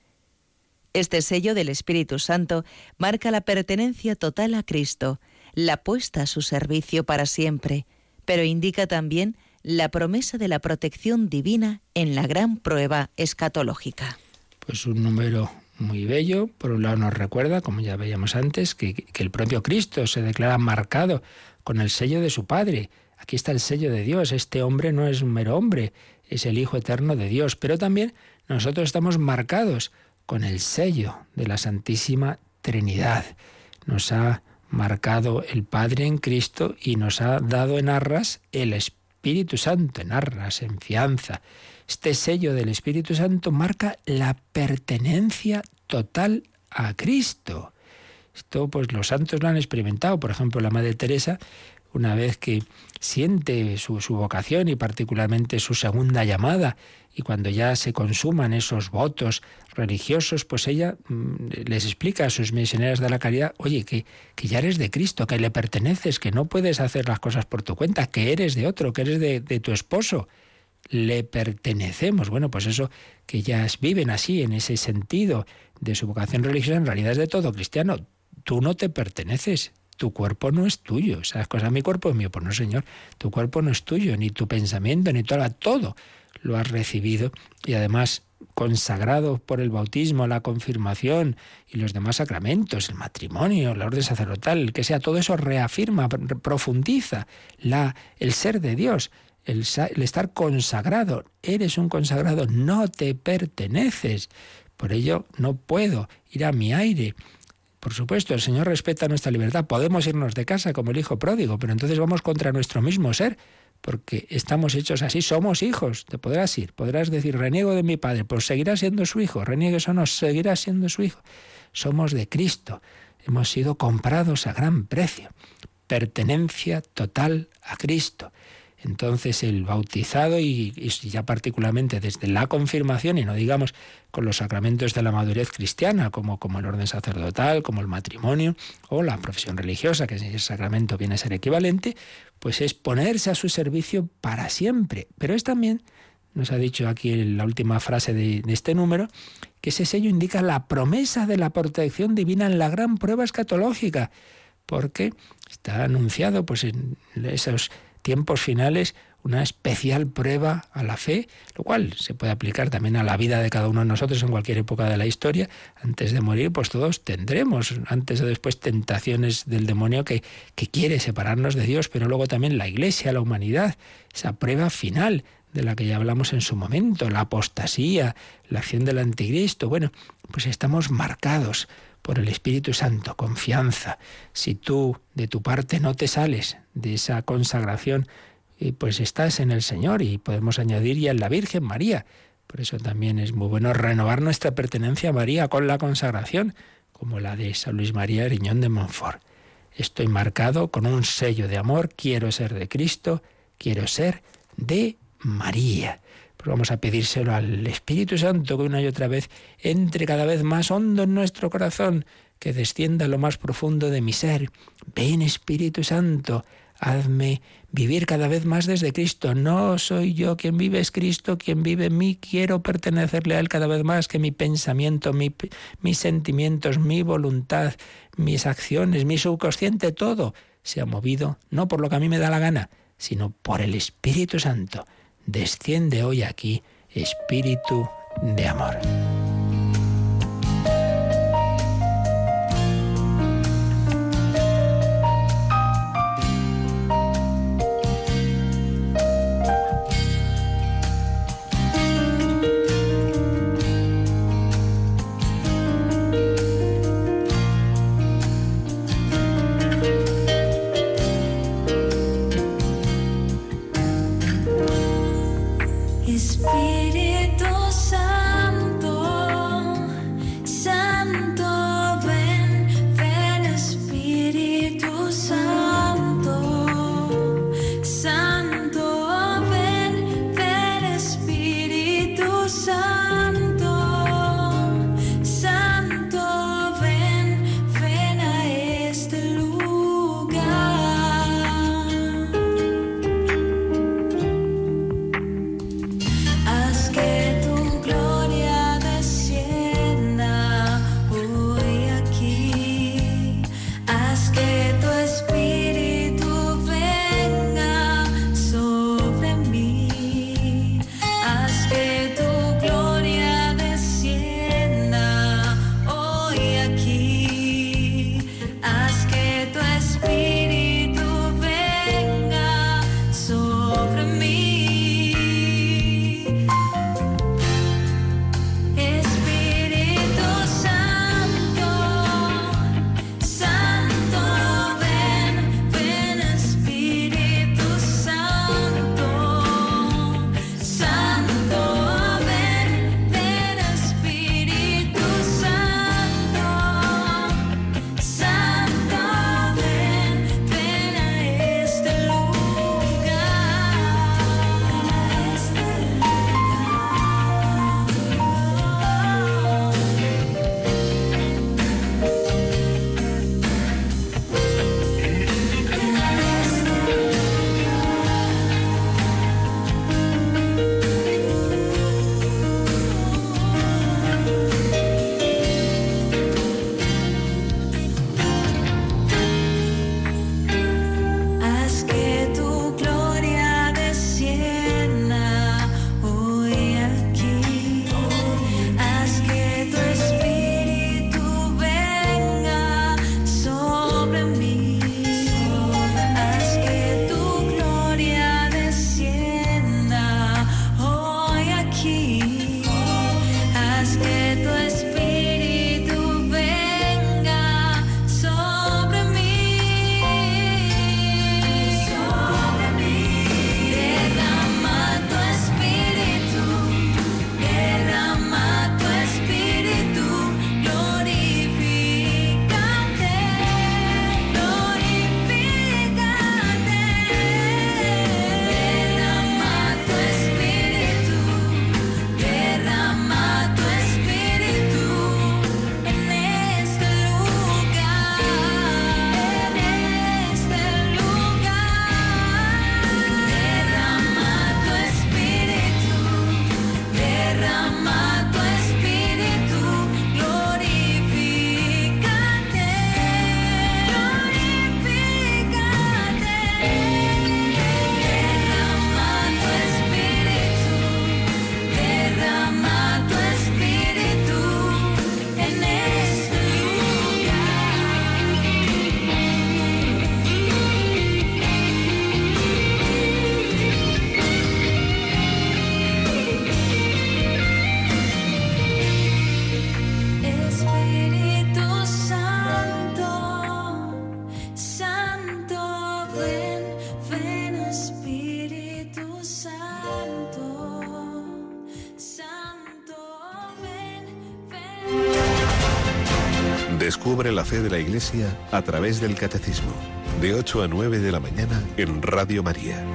[SPEAKER 3] Este sello del Espíritu Santo marca la pertenencia total a Cristo, la puesta a su servicio para siempre, pero indica también la promesa de la protección divina en la gran prueba escatológica.
[SPEAKER 2] Pues un número muy bello. Por un lado nos recuerda, como ya veíamos antes, que, el propio Cristo se declara marcado con el sello de su Padre. Aquí está el sello de Dios. Este hombre no es un mero hombre, es el Hijo eterno de Dios. Pero también nosotros estamos marcados con el sello de la Santísima Trinidad. Nos ha marcado el Padre en Cristo y nos ha dado en arras el Espíritu Santo, en arras, en fianza. Este sello del Espíritu Santo marca la pertenencia total a Cristo. Esto pues los santos lo han experimentado. Por ejemplo, la Madre Teresa, una vez que siente su, vocación y particularmente su segunda llamada, y cuando ya se consuman esos votos religiosos, pues ella mm, les explica a sus misioneras de la caridad, oye, que, que, ya eres de Cristo, que le perteneces, que no puedes hacer las cosas por tu cuenta, que eres de otro, que eres de tu esposo le pertenecemos. Bueno, pues eso que ellas viven así, en ese sentido de su vocación religiosa, en realidad es de todo cristiano. Tú no te perteneces, tu cuerpo no es tuyo. ¿Sabes cosa? Mi cuerpo es mío. Pues no, Señor, tu cuerpo no es tuyo, ni tu pensamiento, ni todo. Todo lo has recibido y además consagrado por el bautismo, la confirmación y los demás sacramentos, el matrimonio, la orden sacerdotal, que sea, todo eso reafirma, profundiza la, el ser de Dios, el, estar consagrado. Eres un consagrado, no te perteneces. Por ello no puedo ir a mi aire. Por supuesto, el Señor respeta nuestra libertad. Podemos irnos de casa como el hijo pródigo, pero entonces vamos contra nuestro mismo ser porque estamos hechos así, somos hijos, te podrás ir, podrás decir, reniego de mi padre, pues seguirás siendo su hijo, reniegues o no, seguirás siendo su hijo. Somos de Cristo, hemos sido comprados a gran precio, pertenencia total a Cristo. Entonces el bautizado y, ya particularmente desde la confirmación y no digamos con los sacramentos de la madurez cristiana como, como el orden sacerdotal, como el matrimonio o la profesión religiosa, que ese sacramento viene a ser equivalente, pues es ponerse a su servicio para siempre. Pero es también, nos ha dicho aquí la última frase de, de este número, que ese sello indica la promesa de la protección divina en la gran prueba escatológica, porque está anunciado pues en esos tiempos finales una especial prueba a la fe, lo cual se puede aplicar también a la vida de cada uno de nosotros en cualquier época de la historia. Antes de morir, pues todos tendremos, antes o después, tentaciones del demonio que, que quiere separarnos de Dios, pero luego también la Iglesia, la humanidad, esa prueba final de la que ya hablamos en su momento, la apostasía, la acción del anticristo. Bueno, pues estamos marcados por el Espíritu Santo, confianza. Si tú de tu parte no te sales de esa consagración, pues estás en el Señor y podemos añadir ya en la Virgen María. Por eso también es muy bueno renovar nuestra pertenencia a María con la consagración, como la de San Luis María Riñón de Montfort. Estoy marcado con un sello de amor, quiero ser de Cristo, quiero ser de María. Pues vamos a pedírselo al Espíritu Santo que una y otra vez entre cada vez más hondo en nuestro corazón, que descienda a lo más profundo de mi ser. Ven Espíritu Santo, hazme vivir cada vez más desde Cristo. No soy yo quien vive, es Cristo quien vive en mí. Quiero pertenecerle a Él cada vez más, que mi pensamiento, mis sentimientos, mi voluntad, mis acciones, mi subconsciente, todo sea movido no por lo que a mí me da la gana, sino por el Espíritu Santo desciende hoy aquí espíritu de amor.
[SPEAKER 4] La fe de la Iglesia a través del Catecismo, de 8 a 9 de la mañana en Radio María.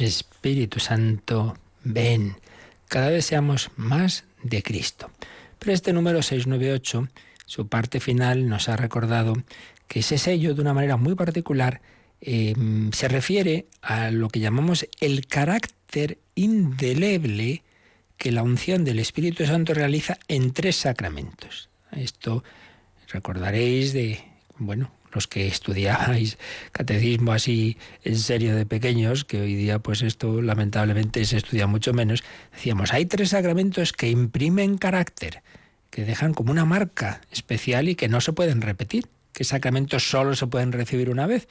[SPEAKER 2] Espíritu Santo, ven, cada vez seamos más de Cristo. Pero este número 698, su parte final, nos ha recordado que ese sello, de una manera muy particular, em, se refiere a lo que llamamos el carácter indeleble que la unción del Espíritu Santo realiza en tres sacramentos. Esto recordaréis de, bueno, los que estudiáis catecismo así en serio de pequeños, que hoy día pues esto lamentablemente se estudia mucho menos, decíamos, hay tres sacramentos que imprimen carácter, que dejan como una marca especial y que no se pueden repetir, que sacramentos solo se pueden recibir una vez.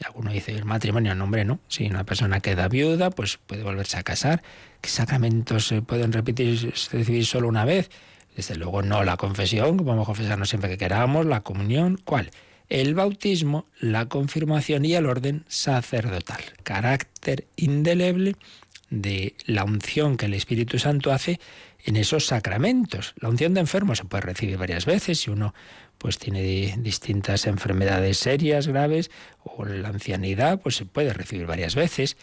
[SPEAKER 2] Y alguno dice, el matrimonio, no, hombre, no. Si una persona queda viuda, pues puede volverse a casar. ¿Qué sacramentos se pueden repetir, recibir solo una vez? Desde luego no la confesión, que podemos confesarnos siempre que queramos, la comunión, ¿cuál? El bautismo, la confirmación y el orden sacerdotal. Carácter indeleble de la unción que el Espíritu Santo hace en esos sacramentos. La unción de enfermo se puede recibir varias veces si uno pues tiene distintas enfermedades serias, graves, o la ancianidad, pues se puede recibir varias veces,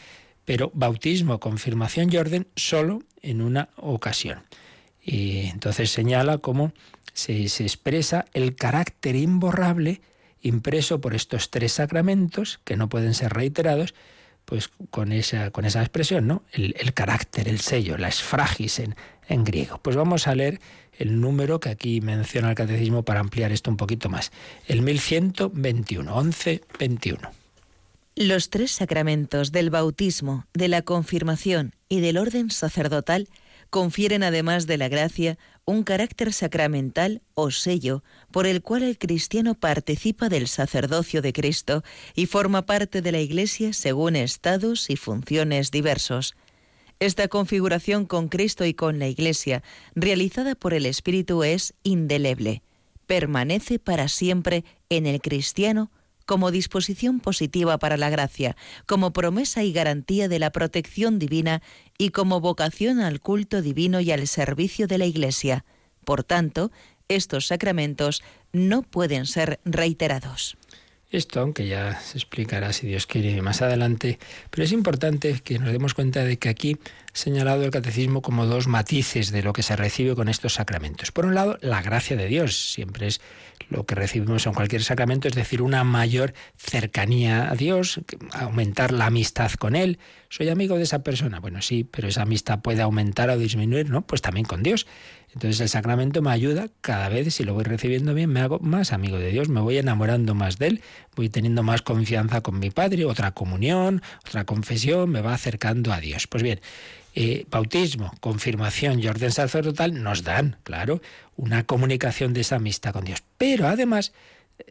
[SPEAKER 2] pero bautismo, confirmación y orden solo en una ocasión. Y entonces señala cómo se, expresa el carácter imborrable impreso por estos tres sacramentos, que no pueden ser reiterados, pues con esa, con esa expresión, ¿no? El, carácter, el sello, la esfragis en, en griego. Pues vamos a leer el número que aquí menciona el catecismo para ampliar esto un poquito más. El 1121, 1121.
[SPEAKER 3] Los tres sacramentos del bautismo, de la confirmación y del orden sacerdotal confieren además de la gracia un carácter sacramental o sello por el cual el cristiano participa del sacerdocio de Cristo y forma parte de la Iglesia según estados y funciones diversos. Esta configuración con Cristo y con la Iglesia, realizada por el Espíritu, es indeleble. Permanece para siempre en el cristiano como disposición positiva para la gracia, como promesa y garantía de la protección divina y como vocación al culto divino y al servicio de la Iglesia. Por tanto, estos sacramentos no pueden ser reiterados.
[SPEAKER 2] Esto, aunque ya se explicará si Dios quiere más adelante, pero es importante que nos demos cuenta de que aquí ha señalado el catecismo como dos matices de lo que se recibe con estos sacramentos. Por un lado, la gracia de Dios, siempre es lo que recibimos en cualquier sacramento, es decir, una mayor cercanía a Dios, aumentar la amistad con Él. ¿Soy amigo de esa persona? Bueno, sí, pero esa amistad puede aumentar o disminuir, ¿no? Pues también con Dios. Entonces el sacramento me ayuda cada vez, si lo voy recibiendo bien, me hago más amigo de Dios, me voy enamorando más de Él, voy teniendo más confianza con mi Padre, otra comunión, otra confesión, me va acercando a Dios. Pues bien, eh, bautismo, confirmación y orden sacerdotal nos dan, claro, una comunicación de esa amistad con Dios. Pero además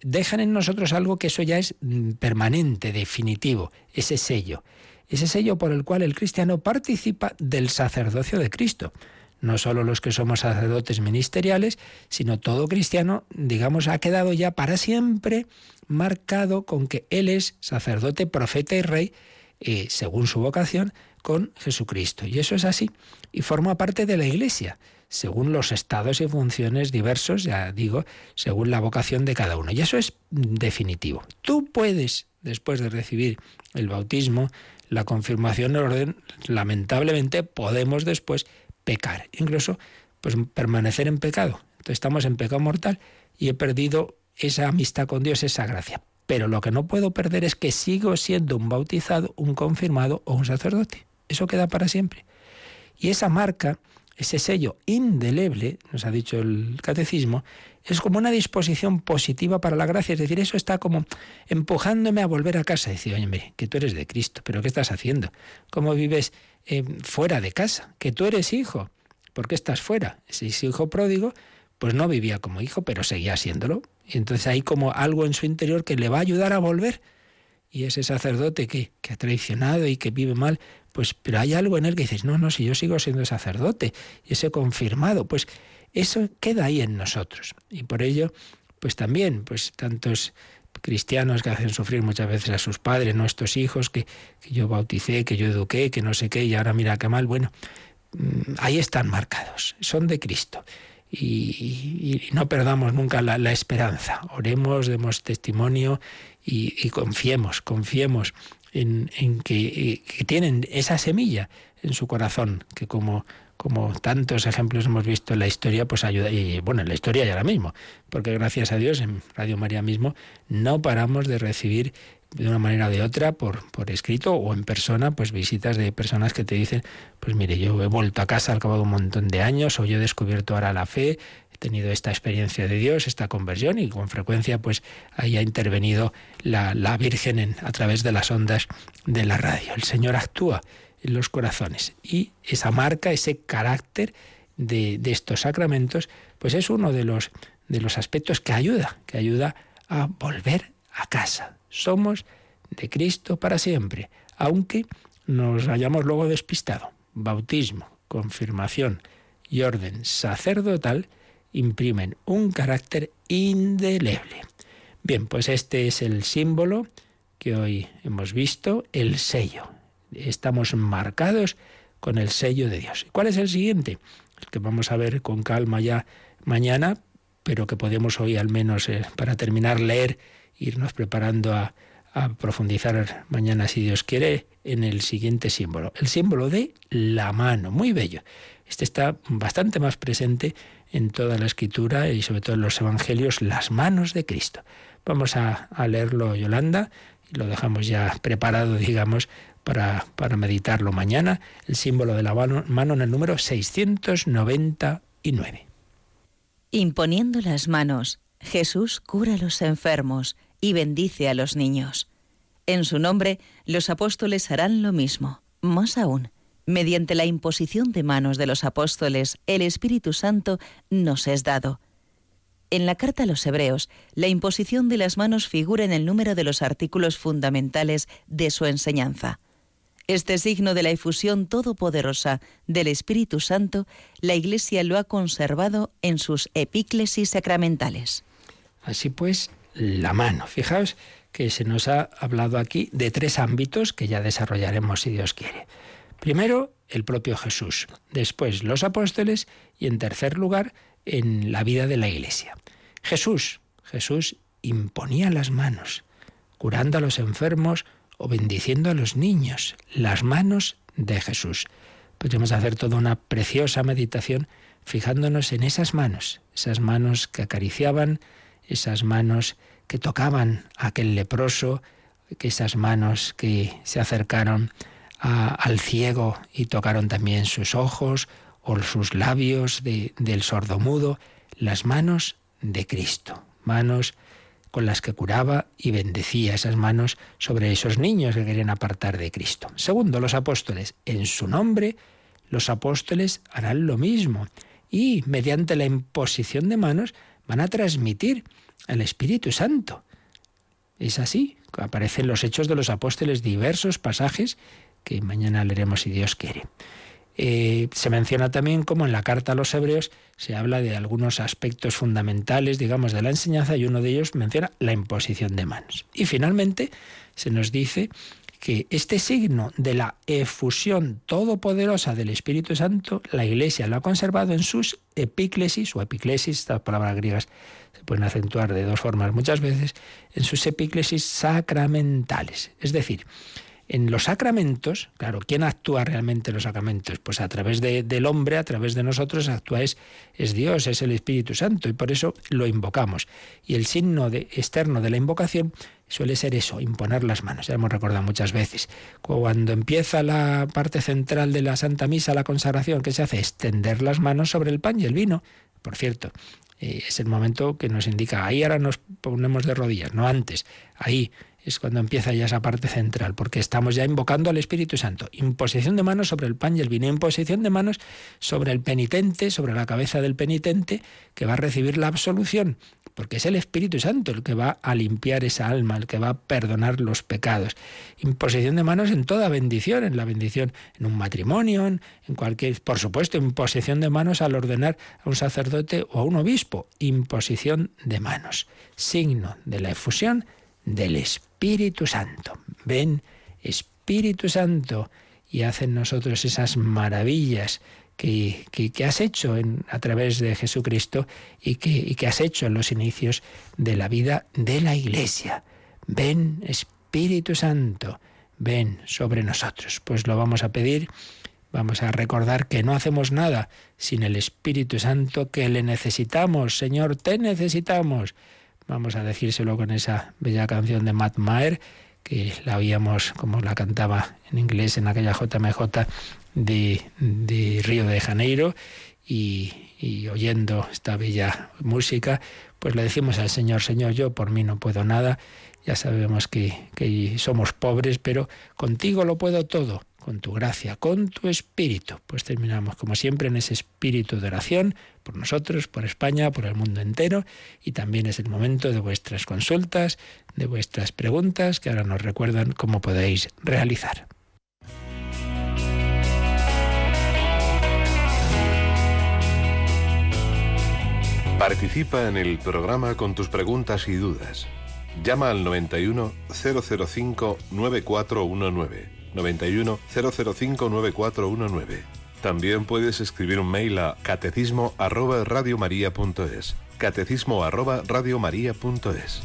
[SPEAKER 2] dejan en nosotros algo que eso ya es mm, permanente, definitivo, ese sello, ese sello por el cual el cristiano participa del sacerdocio de Cristo no solo los que somos sacerdotes ministeriales, sino todo cristiano, digamos, ha quedado ya para siempre marcado con que Él es sacerdote, profeta y rey, eh, según su vocación, con Jesucristo. Y eso es así. Y forma parte de la Iglesia, según los estados y funciones diversos, ya digo, según la vocación de cada uno. Y eso es definitivo. Tú puedes, después de recibir el bautismo, la confirmación del orden, lamentablemente podemos después pecar, incluso pues permanecer en pecado. Entonces estamos en pecado mortal y he perdido esa amistad con Dios, esa gracia. Pero lo que no puedo perder es que sigo siendo un bautizado, un confirmado o un sacerdote. Eso queda para siempre. Y esa marca, ese sello indeleble, nos ha dicho el catecismo, es como una disposición positiva para la gracia. Es decir, eso está como empujándome a volver a casa. Decir, oye, que tú eres de Cristo, pero ¿qué estás haciendo? ¿Cómo vives eh, fuera de casa, que tú eres hijo. ¿Por qué estás fuera? Si es hijo pródigo, pues no vivía como hijo, pero seguía siéndolo. Y entonces hay como algo en su interior que le va a ayudar a volver. Y ese sacerdote que, que ha traicionado y que vive mal, pues, pero hay algo en él que dices, no, no, si yo sigo siendo sacerdote, y ese confirmado, pues eso queda ahí en nosotros. Y por ello, pues también, pues tantos cristianos que hacen sufrir muchas veces a sus padres, nuestros hijos, que, yo bauticé, que yo eduqué, que no sé qué, y ahora mira qué mal. Bueno, mm, ahí están marcados, son de Cristo. y, no perdamos nunca la, esperanza. Oremos, demos testimonio y, confiemos, confiemos en, que, tienen esa semilla en su corazón, que como, como tantos ejemplos hemos visto en la historia, pues ayuda, y bueno, en la historia y ahora mismo, porque gracias a Dios en Radio María mismo no paramos de recibir de una manera o de otra, por, por escrito o en persona, pues visitas de personas que te dicen, pues mire, yo he vuelto a casa al cabo de un montón de años, o yo he descubierto ahora la fe, he tenido esta experiencia de Dios, esta conversión, y con frecuencia pues ahí ha intervenido la, la Virgen en, a través de las ondas de la radio. El Señor actúa en los corazones y esa marca, ese carácter de, de estos sacramentos, pues es uno de los, de los aspectos que ayuda, que ayuda a volver a casa, somos de Cristo para siempre, aunque nos hayamos luego despistado. Bautismo, confirmación y orden sacerdotal imprimen un carácter indeleble. Bien, pues este es el símbolo que hoy hemos visto, el sello. Estamos marcados con el sello de Dios. ¿Cuál es el siguiente? El que vamos a ver con calma ya mañana, pero que podemos hoy al menos eh, para terminar leer irnos preparando a, profundizar mañana, si Dios quiere, en el siguiente símbolo, el símbolo de la mano, muy bello. Este está bastante más presente en toda la escritura y sobre todo en los evangelios, las manos de Cristo. Vamos a, leerlo, Yolanda, y lo dejamos ya preparado, digamos, para, para meditarlo mañana, el símbolo de la mano, mano en el número 699.
[SPEAKER 3] Imponiendo las manos, Jesús cura a los enfermos y bendice a los niños. En su nombre, los apóstoles harán lo mismo. Más aún, mediante la imposición de manos de los apóstoles, el Espíritu Santo nos es dado. En la carta a los Hebreos, la imposición de las manos figura en el número de los artículos fundamentales de su enseñanza. Este signo de la efusión todopoderosa del Espíritu Santo, la Iglesia lo ha conservado en sus epíclesis sacramentales.
[SPEAKER 2] Así pues, la mano. Fijaos que se nos ha hablado aquí de tres ámbitos que ya desarrollaremos si Dios quiere. Primero, el propio Jesús, después los apóstoles y en tercer lugar, en la vida de la Iglesia. Jesús, Jesús imponía las manos, curando a los enfermos o bendiciendo a los niños, las manos de Jesús. Podríamos hacer toda una preciosa meditación fijándonos en esas manos, esas manos que acariciaban, esas manos que tocaban a aquel leproso, que esas manos que se acercaron al ciego y tocaron también sus ojos o sus labios del sordomudo, las manos de Cristo, manos con las que curaba y bendecía esas manos sobre esos niños que querían apartar de Cristo. Segundo, los apóstoles. En su nombre, los apóstoles harán lo mismo y mediante la imposición de manos van a transmitir el Espíritu Santo. Es así, aparecen los hechos de los apóstoles diversos pasajes que mañana leeremos si Dios quiere. Eh, se menciona también como en la carta a los hebreos se habla de algunos aspectos fundamentales, digamos, de la enseñanza y uno de ellos menciona la imposición de manos. Y finalmente se nos dice que este signo de la efusión todopoderosa del Espíritu Santo, la Iglesia lo ha conservado en sus epíclesis o epiclesis, estas palabras griegas se pueden acentuar de dos formas muchas veces, en sus epíclesis sacramentales. Es decir, en los sacramentos, claro, ¿quién actúa realmente en los sacramentos? Pues a través del hombre, a través de nosotros, actúa es, es, Dios, es el Espíritu Santo, y por eso lo invocamos. Y el signo de, externo de la invocación suele ser eso, imponer las manos. Ya hemos recordado muchas veces. Cuando empieza la parte central de la Santa Misa, la consagración, ¿qué se hace? Extender las manos sobre el pan y el vino. Por cierto, eh, es el momento que nos indica, ahí ahora nos ponemos de rodillas, no antes, ahí es cuando empieza ya esa parte central, porque estamos ya invocando al Espíritu Santo. Imposición de manos sobre el pan y el vino, imposición de manos sobre el penitente, sobre la cabeza del penitente, que va a recibir la absolución, porque es el Espíritu Santo el que va a limpiar esa alma, el que va a perdonar los pecados. Imposición de manos en toda bendición, en la bendición en un matrimonio, en cualquier, por supuesto, imposición de manos al ordenar a un sacerdote o a un obispo. Imposición de manos, signo de la efusión del Espíritu Santo. Ven, Espíritu Santo, y haz en nosotros esas maravillas que, que, has hecho en, a través de Jesucristo y que, y que has hecho en los inicios de la vida de la Iglesia. Ven, Espíritu Santo, ven sobre nosotros. Pues lo vamos a pedir, vamos a recordar que no hacemos nada sin el Espíritu Santo, que le necesitamos. Señor, te necesitamos. Vamos a decírselo con esa bella canción de Matt Maher, que la oíamos como la cantaba en inglés en aquella JMJ de, Río de Janeiro y, oyendo esta bella música, pues le decimos al Señor, Señor, yo por mí no puedo nada, ya sabemos que, que somos pobres, pero contigo lo puedo todo con tu gracia, con tu espíritu. Pues terminamos, como siempre, en ese espíritu de oración por nosotros, por España, por el mundo entero. Y también es el momento de vuestras consultas, de vuestras preguntas, que ahora nos recuerdan cómo podéis realizar.
[SPEAKER 4] Participa en el programa con tus preguntas y dudas. Llama al 91 005 9419. 91 005 9419. También puedes escribir un mail a catecismo arroba radiomaria.es. Catecismo arroba radiomaria.es.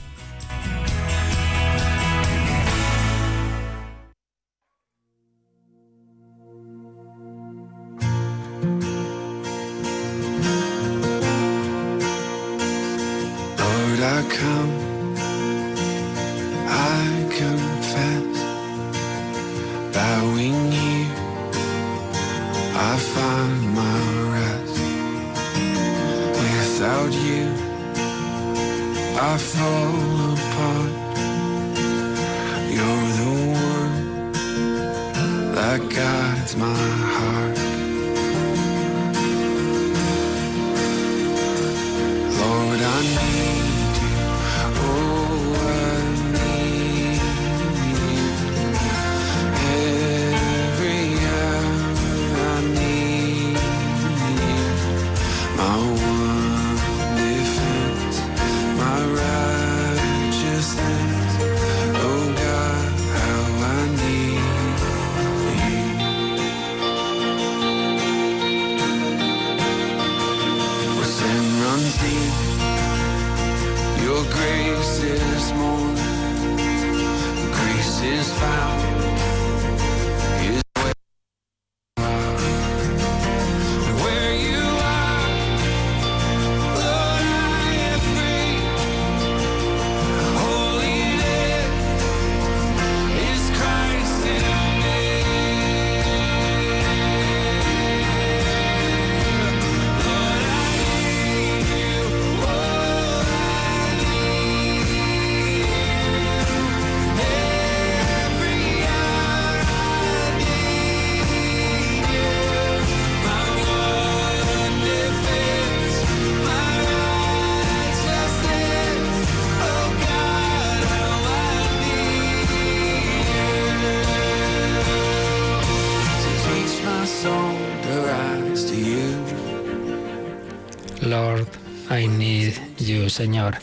[SPEAKER 2] Señor.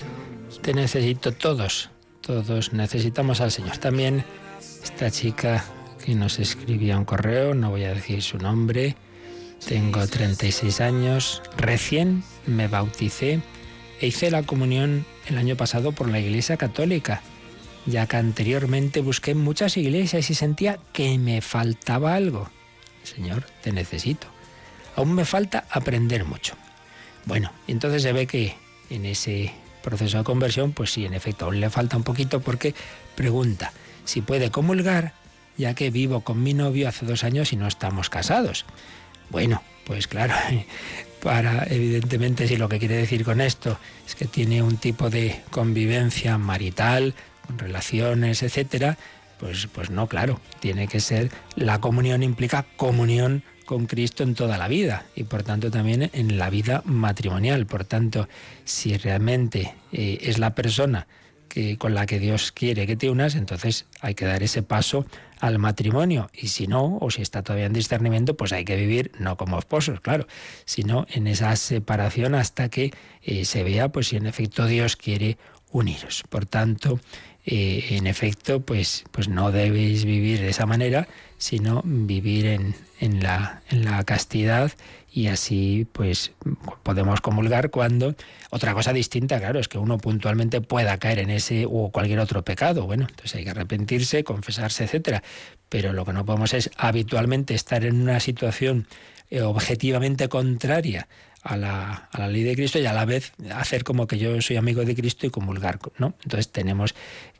[SPEAKER 2] Te necesito todos, todos necesitamos al Señor. También esta chica que nos escribía un correo, no voy a decir su nombre, tengo 36 años, recién me bauticé e hice la comunión el año pasado por la Iglesia Católica, ya que anteriormente busqué muchas iglesias y sentía que me faltaba algo. Señor, te necesito. Aún me falta aprender mucho. Bueno, entonces se ve que en ese proceso de conversión, pues sí, en efecto, aún le falta un poquito porque pregunta si puede comulgar, ya que vivo con mi novio hace dos años y no estamos casados. Bueno, pues claro, para evidentemente si lo que quiere decir con esto es que tiene un tipo de convivencia marital, con relaciones, etcétera, pues, pues no, claro, tiene que ser la comunión implica comunión con Cristo en toda la vida y por tanto también en la vida matrimonial. Por tanto, si realmente eh, es la persona que, con la que Dios quiere que te unas, entonces hay que dar ese paso al matrimonio. Y si no, o si está todavía en discernimiento, pues hay que vivir no como esposos, claro, sino en esa separación hasta que eh, se vea pues si en efecto Dios quiere uniros. Por tanto, eh, en efecto, pues, pues no debéis vivir de esa manera, sino vivir en, en, la, en la castidad y así pues podemos comulgar cuando otra cosa distinta, claro, es que uno puntualmente pueda caer en ese o cualquier otro pecado. Bueno, entonces hay que arrepentirse, confesarse, etcétera. Pero lo que no podemos es habitualmente estar en una situación eh, objetivamente contraria a la, a la, ley de Cristo y a la vez hacer como que yo soy amigo de Cristo y comulgar, ¿no? Entonces tenemos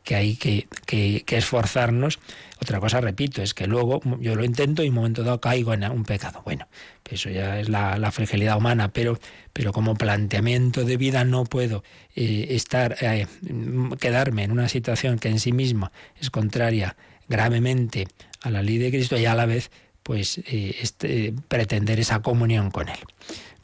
[SPEAKER 2] que hay que, esforzarnos. Otra cosa, repito, es que luego yo lo intento y en un momento dado caigo en un pecado. Bueno, eso ya es la, la fragilidad humana, pero, pero como planteamiento de vida no puedo eh, estar, eh, quedarme en una situación que en sí misma es contraria gravemente a la ley de Cristo y a la vez pues eh, este, pretender esa comunión con Él.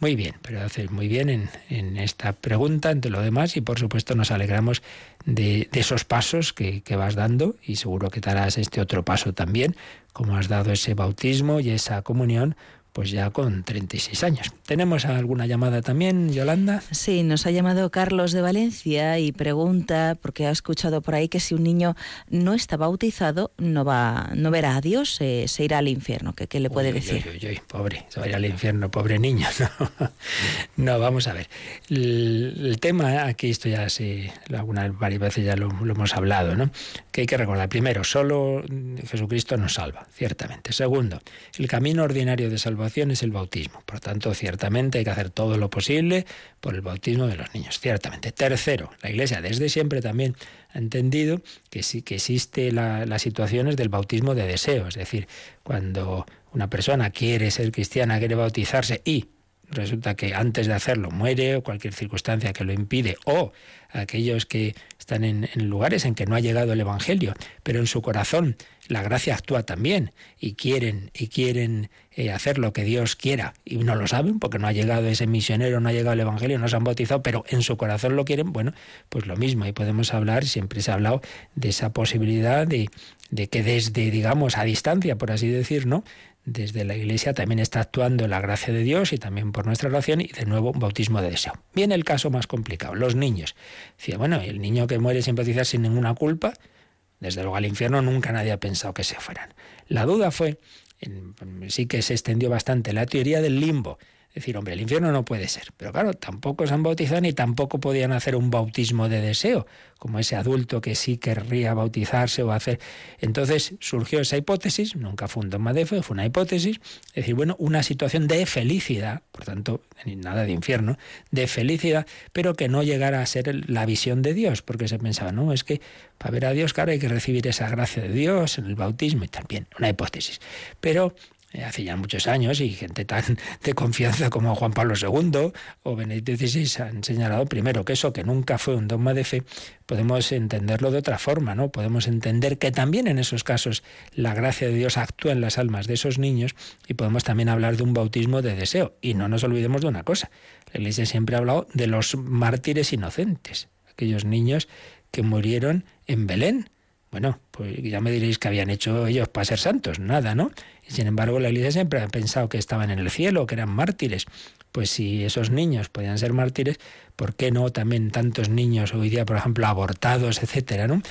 [SPEAKER 2] Muy bien, pero haces muy bien en, en, esta pregunta, entre lo demás, y por supuesto nos alegramos de, de esos pasos que, que, vas dando, y seguro que darás este otro paso también, como has dado ese bautismo y esa comunión, pues ya con 36 años. ¿Tenemos alguna llamada también, Yolanda?
[SPEAKER 3] Sí, nos ha llamado Carlos de Valencia y pregunta, porque ha escuchado por ahí que si un niño no está bautizado, no va, no verá a Dios, se irá al infierno. ¿Qué, qué le puede decir?
[SPEAKER 2] Uy, pobre, se va a ir al infierno, pobre niño. No, no vamos a ver. El, tema, aquí esto ya sí, algunas varias veces ya lo, lo hemos hablado, ¿no? Que hay que recordar, primero, solo Jesucristo nos salva, ciertamente. Segundo, el camino ordinario de salvación es el bautismo. Por tanto, ciertamente hay que hacer todo lo posible por el bautismo de los niños. Ciertamente. Tercero, la Iglesia desde siempre también ha entendido que sí que existe la, las situaciones del bautismo de deseo. Es decir, cuando una persona quiere ser cristiana, quiere bautizarse y resulta que antes de hacerlo muere o cualquier circunstancia que lo impide, o aquellos que están en, lugares en que no ha llegado el Evangelio, pero en su corazón la gracia actúa también y quieren y quieren eh, hacer lo que Dios quiera y no lo saben porque no ha llegado ese misionero, no ha llegado el Evangelio, no se han bautizado, pero en su corazón lo quieren, bueno, pues lo mismo, y podemos hablar, siempre se ha hablado de esa posibilidad de, de que desde, digamos, a distancia, por así decir, ¿no? Desde la Iglesia también está actuando la gracia de Dios y también por nuestra oración y de nuevo un bautismo de deseo. Viene el caso más complicado, los niños. Decía, bueno, el niño que muere sin bautizar sin ninguna culpa, desde luego al infierno nunca nadie ha pensado que se fueran. La duda fue, sí que se extendió bastante, la teoría del limbo decir, hombre, el infierno no puede ser. Pero claro, tampoco se han bautizado ni tampoco podían hacer un bautismo de deseo, como ese adulto que sí querría bautizarse o hacer. Entonces surgió esa hipótesis, nunca fue un dogma de fe, fue una hipótesis, es decir, bueno, una situación de felicidad, por tanto, nada de infierno, de felicidad, pero que no llegara a ser la visión de Dios, porque se pensaba, no, es que para ver a Dios, claro, hay que recibir esa gracia de Dios en el bautismo y también, una hipótesis. Pero hace ya muchos años y gente tan de confianza como Juan Pablo II o Benedicto XVI han señalado primero que eso que nunca fue un dogma de fe, podemos entenderlo de otra forma, ¿no? Podemos entender que también en esos casos la gracia de Dios actúa en las almas de esos niños y podemos también hablar de un bautismo de deseo. Y no nos olvidemos de una cosa, la Iglesia siempre ha hablado de los mártires inocentes, aquellos niños que murieron en Belén. Bueno, pues ya me diréis que habían hecho ellos para ser santos, nada, ¿no? Sin embargo, la Iglesia siempre ha pensado que estaban en el cielo, que eran mártires. Pues si esos niños podían ser mártires, ¿por qué no también tantos niños hoy día, por ejemplo, abortados, etcétera, ¿no?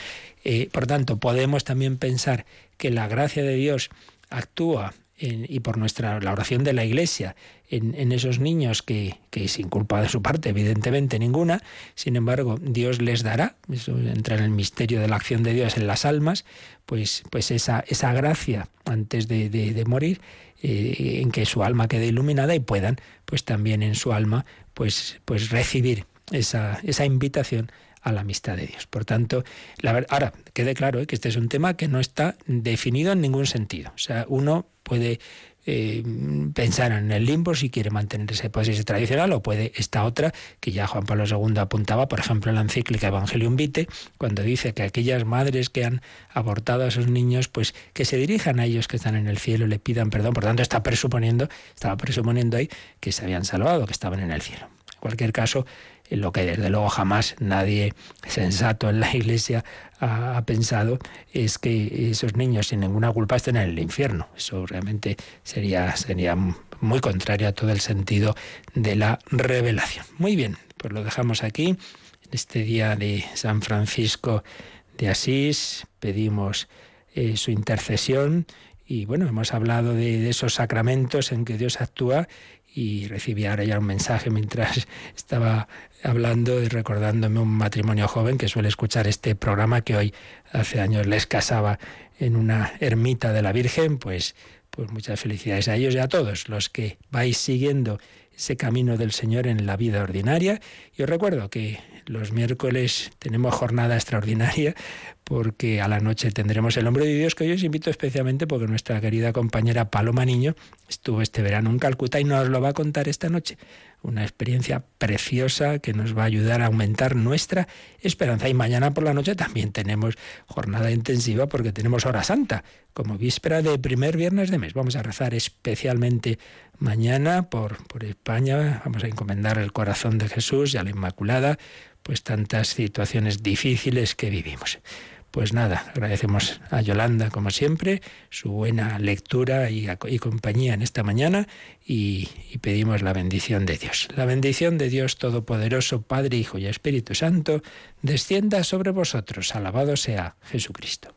[SPEAKER 2] Eh, por tanto, podemos también pensar que la gracia de Dios actúa y por nuestra la oración de la Iglesia en, esos niños que, que, sin culpa de su parte, evidentemente ninguna, sin embargo, Dios les dará, eso entra en el misterio de la acción de Dios en las almas, pues, pues esa, esa gracia antes de, de, morir, eh, en que su alma quede iluminada y puedan, pues también en su alma, pues, pues recibir esa, esa invitación a la amistad de Dios. Por tanto, ahora, quede claro ¿eh? que este es un tema que no está definido en ningún sentido. O sea, uno puede eh, pensar en el limbo si quiere mantener esa hipótesis tradicional o puede esta otra que ya Juan Pablo II apuntaba, por ejemplo, en la encíclica Evangelium Vitae, cuando dice que aquellas madres que han abortado a sus niños, pues que se dirijan a ellos que están en el cielo y le pidan perdón. Por tanto, está presuponiendo, estaba presuponiendo ahí que se habían salvado, que estaban en el cielo. En cualquier caso, lo que desde luego jamás nadie sensato en la Iglesia ha, pensado es que esos niños sin ninguna culpa estén en el infierno. Eso realmente sería, sería muy contrario a todo el sentido de la revelación. Muy bien, pues lo dejamos aquí. En este día de San Francisco de Asís pedimos eh, su intercesión y bueno, hemos hablado de, esos sacramentos en que Dios actúa y recibí ahora ya un mensaje mientras estaba hablando y recordándome un matrimonio joven que suele escuchar este programa que hoy hace años les casaba en una ermita de la Virgen, pues pues muchas felicidades a ellos y a todos los que vais siguiendo ese camino del Señor en la vida ordinaria. Y os recuerdo que los miércoles tenemos jornada extraordinaria porque a la noche tendremos el hombre de Dios que hoy os invito especialmente porque nuestra querida compañera Paloma Niño estuvo este verano en Calcuta y nos lo va a contar esta noche. Una experiencia preciosa que nos va a ayudar a aumentar nuestra esperanza. Y mañana por la noche también tenemos jornada intensiva porque tenemos hora santa, como víspera de primer viernes de mes. Vamos a rezar especialmente mañana por, por España. Vamos a encomendar el corazón de Jesús y a la Inmaculada, pues tantas situaciones difíciles que vivimos. Pues nada, agradecemos a Yolanda, como siempre, su buena lectura y, compañía en esta mañana y, y, pedimos la bendición de Dios. La bendición de Dios Todopoderoso, Padre, Hijo y Espíritu Santo, descienda sobre vosotros. Alabado sea Jesucristo.